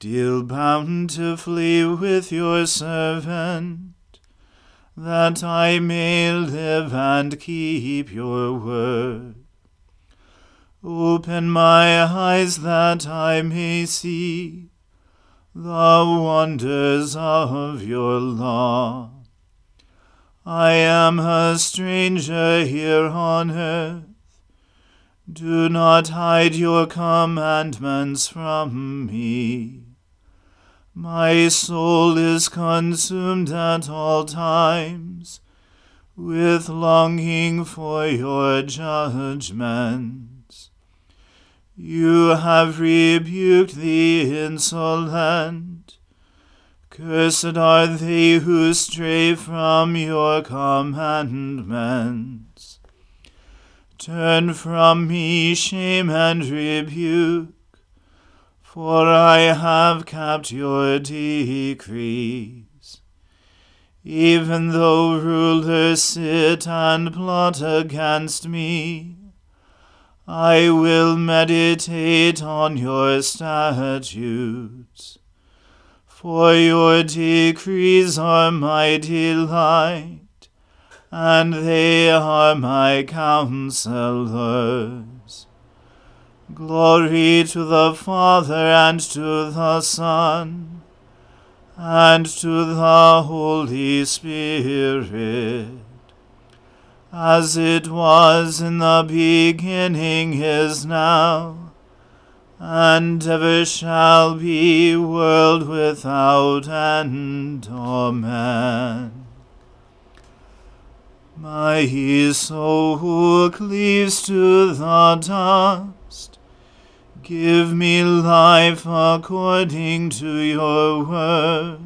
Deal bountifully with your servant, that I may live and keep your word. Open my eyes that I may see the wonders of your law. I am a stranger here on earth. Do not hide your commandments from me. My soul is consumed at all times with longing for your judgments. You have rebuked the insolent. Cursed are they who stray from your commandments. Turn from me shame and rebuke for I have kept your decrees. Even though rulers sit and plot against me, I will meditate on your statutes. For your decrees are my delight, and they are my counselors. Glory to the Father and to the Son and to the Holy Spirit, as it was in the beginning is now and ever shall be, world without end. Amen. My soul who cleaves to the dust. Give me life according to your word.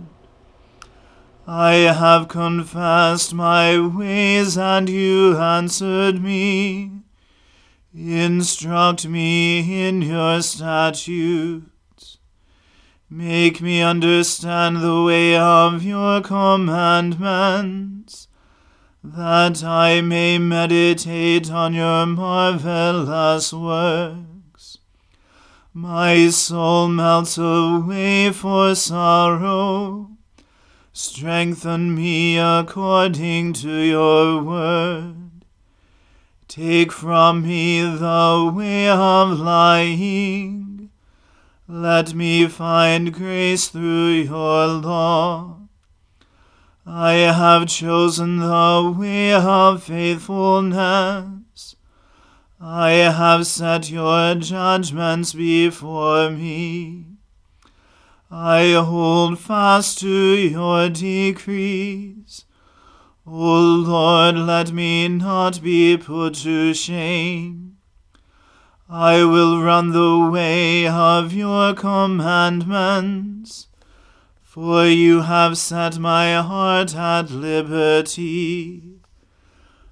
I have confessed my ways, and you answered me. Instruct me in your statutes. Make me understand the way of your commandments, that I may meditate on your marvelous works. My soul melts away for sorrow. Strengthen me according to your word. Take from me the way of lying. Let me find grace through your law. I have chosen the way of faithfulness. I have set your judgments before me. I hold fast to your decrees. O Lord, let me not be put to shame. I will run the way of your commandments, for you have set my heart at liberty.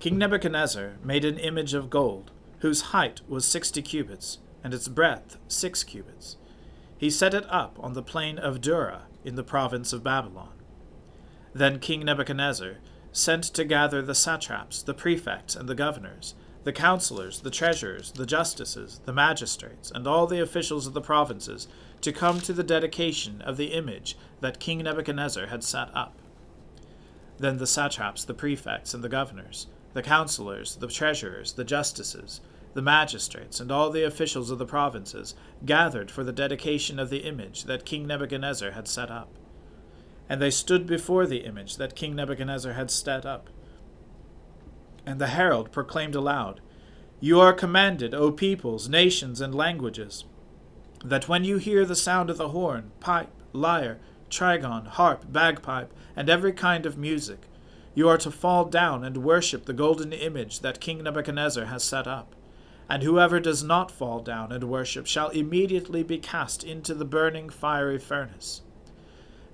King Nebuchadnezzar made an image of gold, whose height was sixty cubits, and its breadth six cubits. He set it up on the plain of Dura in the province of Babylon. Then King Nebuchadnezzar sent to gather the satraps, the prefects, and the governors, the counselors, the treasurers, the justices, the magistrates, and all the officials of the provinces to come to the dedication of the image that King Nebuchadnezzar had set up. Then the satraps, the prefects, and the governors, the counselors, the treasurers, the justices, the magistrates, and all the officials of the provinces gathered for the dedication of the image that King Nebuchadnezzar had set up and they stood before the image that King Nebuchadnezzar had set up. And the herald proclaimed aloud, You are commanded, O peoples, nations, and languages, that when you hear the sound of the horn, pipe, lyre, trigon, harp, bagpipe, and every kind of music, you are to fall down and worship the golden image that King Nebuchadnezzar has set up. And whoever does not fall down and worship shall immediately be cast into the burning fiery furnace.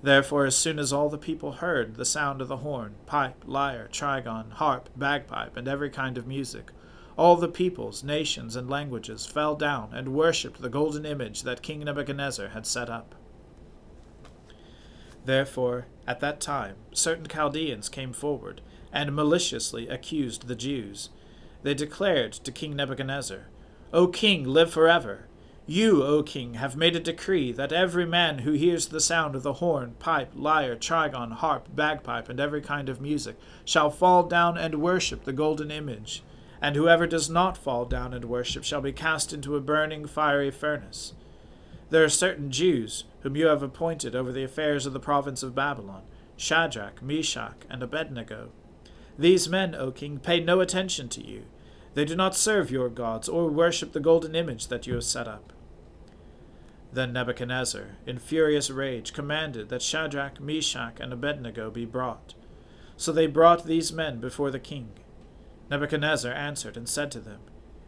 Therefore, as soon as all the people heard the sound of the horn, pipe, lyre, trigon, harp, bagpipe, and every kind of music, all the peoples, nations, and languages fell down and worshipped the golden image that King Nebuchadnezzar had set up. Therefore, at that time, certain Chaldeans came forward and maliciously accused the Jews. They declared to King Nebuchadnezzar, O king, live forever! You, O king, have made a decree that every man who hears the sound of the horn, pipe, lyre, trigon, harp, bagpipe, and every kind of music shall fall down and worship the golden image, and whoever does not fall down and worship shall be cast into a burning fiery furnace. There are certain Jews whom you have appointed over the affairs of the province of Babylon Shadrach, Meshach, and Abednego. These men, O king, pay no attention to you. They do not serve your gods or worship the golden image that you have set up. Then Nebuchadnezzar, in furious rage, commanded that Shadrach, Meshach, and Abednego be brought. So they brought these men before the king. Nebuchadnezzar answered and said to them,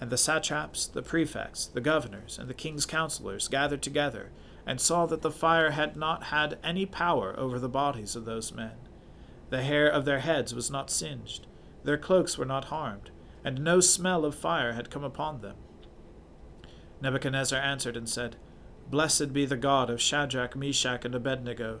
And the satraps, the prefects, the governors, and the king's counselors gathered together, and saw that the fire had not had any power over the bodies of those men. The hair of their heads was not singed, their cloaks were not harmed, and no smell of fire had come upon them. Nebuchadnezzar answered and said, Blessed be the God of Shadrach, Meshach, and Abednego,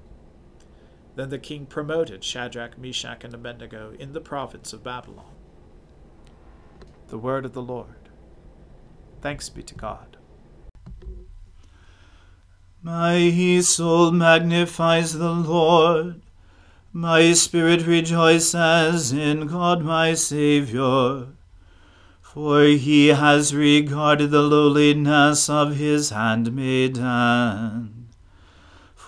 Then the king promoted Shadrach, Meshach, and Abednego in the province of Babylon. The word of the Lord. Thanks be to God. My soul magnifies the Lord. My spirit rejoices in God my Saviour. For he has regarded the lowliness of his handmaiden.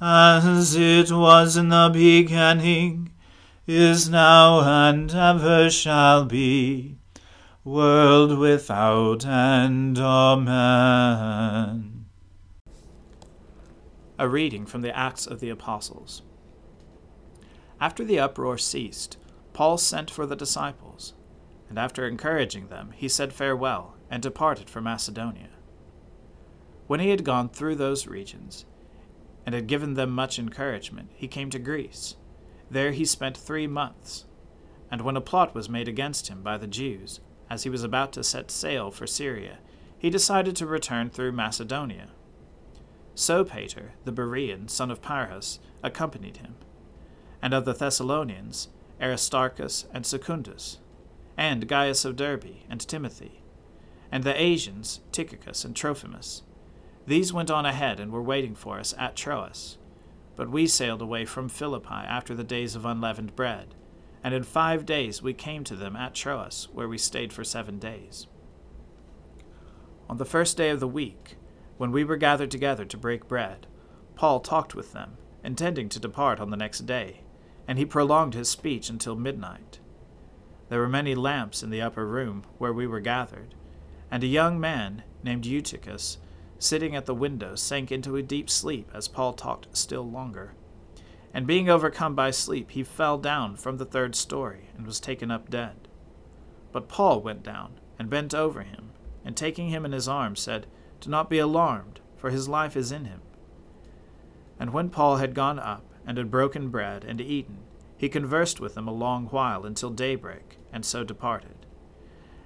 as it was in the beginning, is now, and ever shall be world without end. Amen. A reading from the Acts of the Apostles. After the uproar ceased, Paul sent for the disciples, and after encouraging them, he said farewell and departed for Macedonia. When he had gone through those regions, and had given them much encouragement, he came to Greece There he spent three months. And when a plot was made against him by the Jews, as he was about to set sail for Syria, he decided to return through Macedonia. Sopater, the Berean, son of Pyrrhus, accompanied him, and of the Thessalonians, Aristarchus and Secundus, and Gaius of Derbe and Timothy, and the Asians, Tychicus and Trophimus. These went on ahead and were waiting for us at Troas. But we sailed away from Philippi after the days of unleavened bread, and in five days we came to them at Troas, where we stayed for seven days. On the first day of the week, when we were gathered together to break bread, Paul talked with them, intending to depart on the next day, and he prolonged his speech until midnight. There were many lamps in the upper room where we were gathered, and a young man named Eutychus, sitting at the window, sank into a deep sleep as Paul talked still longer. And being overcome by sleep, he fell down from the third story and was taken up dead. But Paul went down and bent over him, and taking him in his arms, said, Do not be alarmed, for his life is in him. And when Paul had gone up and had broken bread and eaten, he conversed with them a long while until daybreak, and so departed.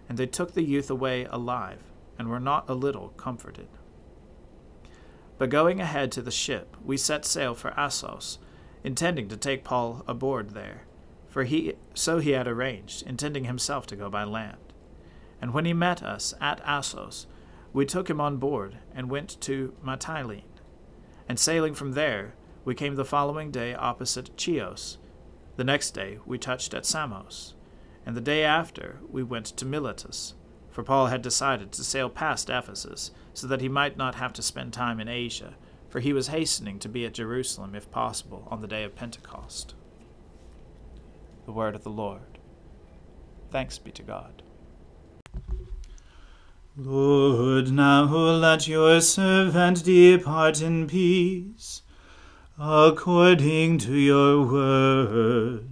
And they took the youth away alive, and were not a little comforted. But going ahead to the ship, we set sail for Assos, intending to take Paul aboard there, for he so he had arranged, intending himself to go by land. And when he met us at Assos, we took him on board and went to Mytilene. And sailing from there, we came the following day opposite Chios. The next day we touched at Samos, and the day after we went to Miletus, for Paul had decided to sail past Ephesus, so that he might not have to spend time in Asia, for he was hastening to be at Jerusalem, if possible, on the day of Pentecost. The word of the Lord. Thanks be to God. Lord, now let your servant depart in peace, according to your word.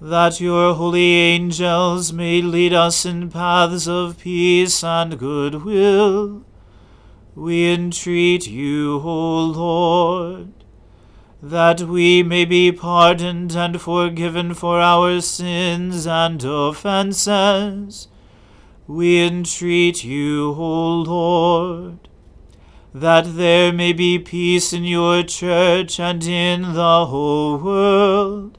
that your holy angels may lead us in paths of peace and goodwill. We entreat you, O Lord, that we may be pardoned and forgiven for our sins and offences. We entreat you, O Lord that there may be peace in your church and in the whole world.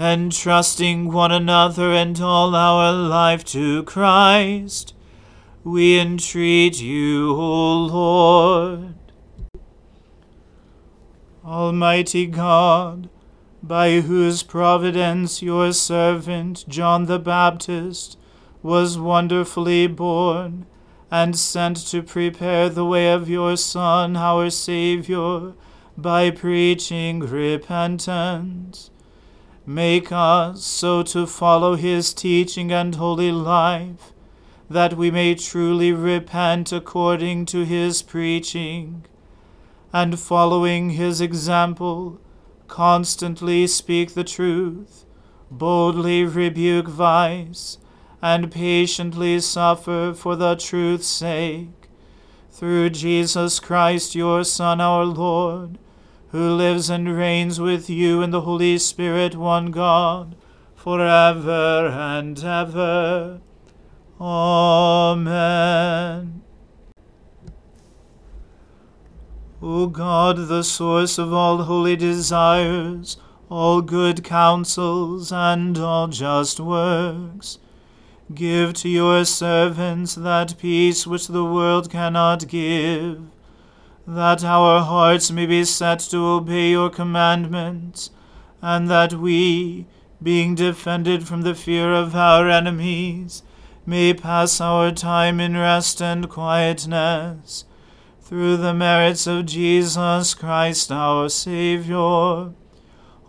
entrusting one another and all our life to Christ, we entreat you, O Lord. Almighty God, by whose providence your servant John the Baptist was wonderfully born, and sent to prepare the way of your Son, our Saviour, by preaching repentance. Make us so to follow his teaching and holy life, that we may truly repent according to his preaching, and following his example, constantly speak the truth, boldly rebuke vice, and patiently suffer for the truth's sake. Through Jesus Christ, your Son, our Lord, who lives and reigns with you in the Holy Spirit, one God, for ever and ever. Amen. O God, the source of all holy desires, all good counsels, and all just works, Give to your servants that peace which the world cannot give, that our hearts may be set to obey your commandments, and that we, being defended from the fear of our enemies, may pass our time in rest and quietness, through the merits of Jesus Christ our Saviour.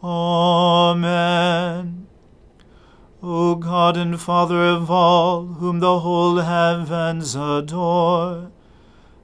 Amen. O God and Father of all, whom the whole heavens adore,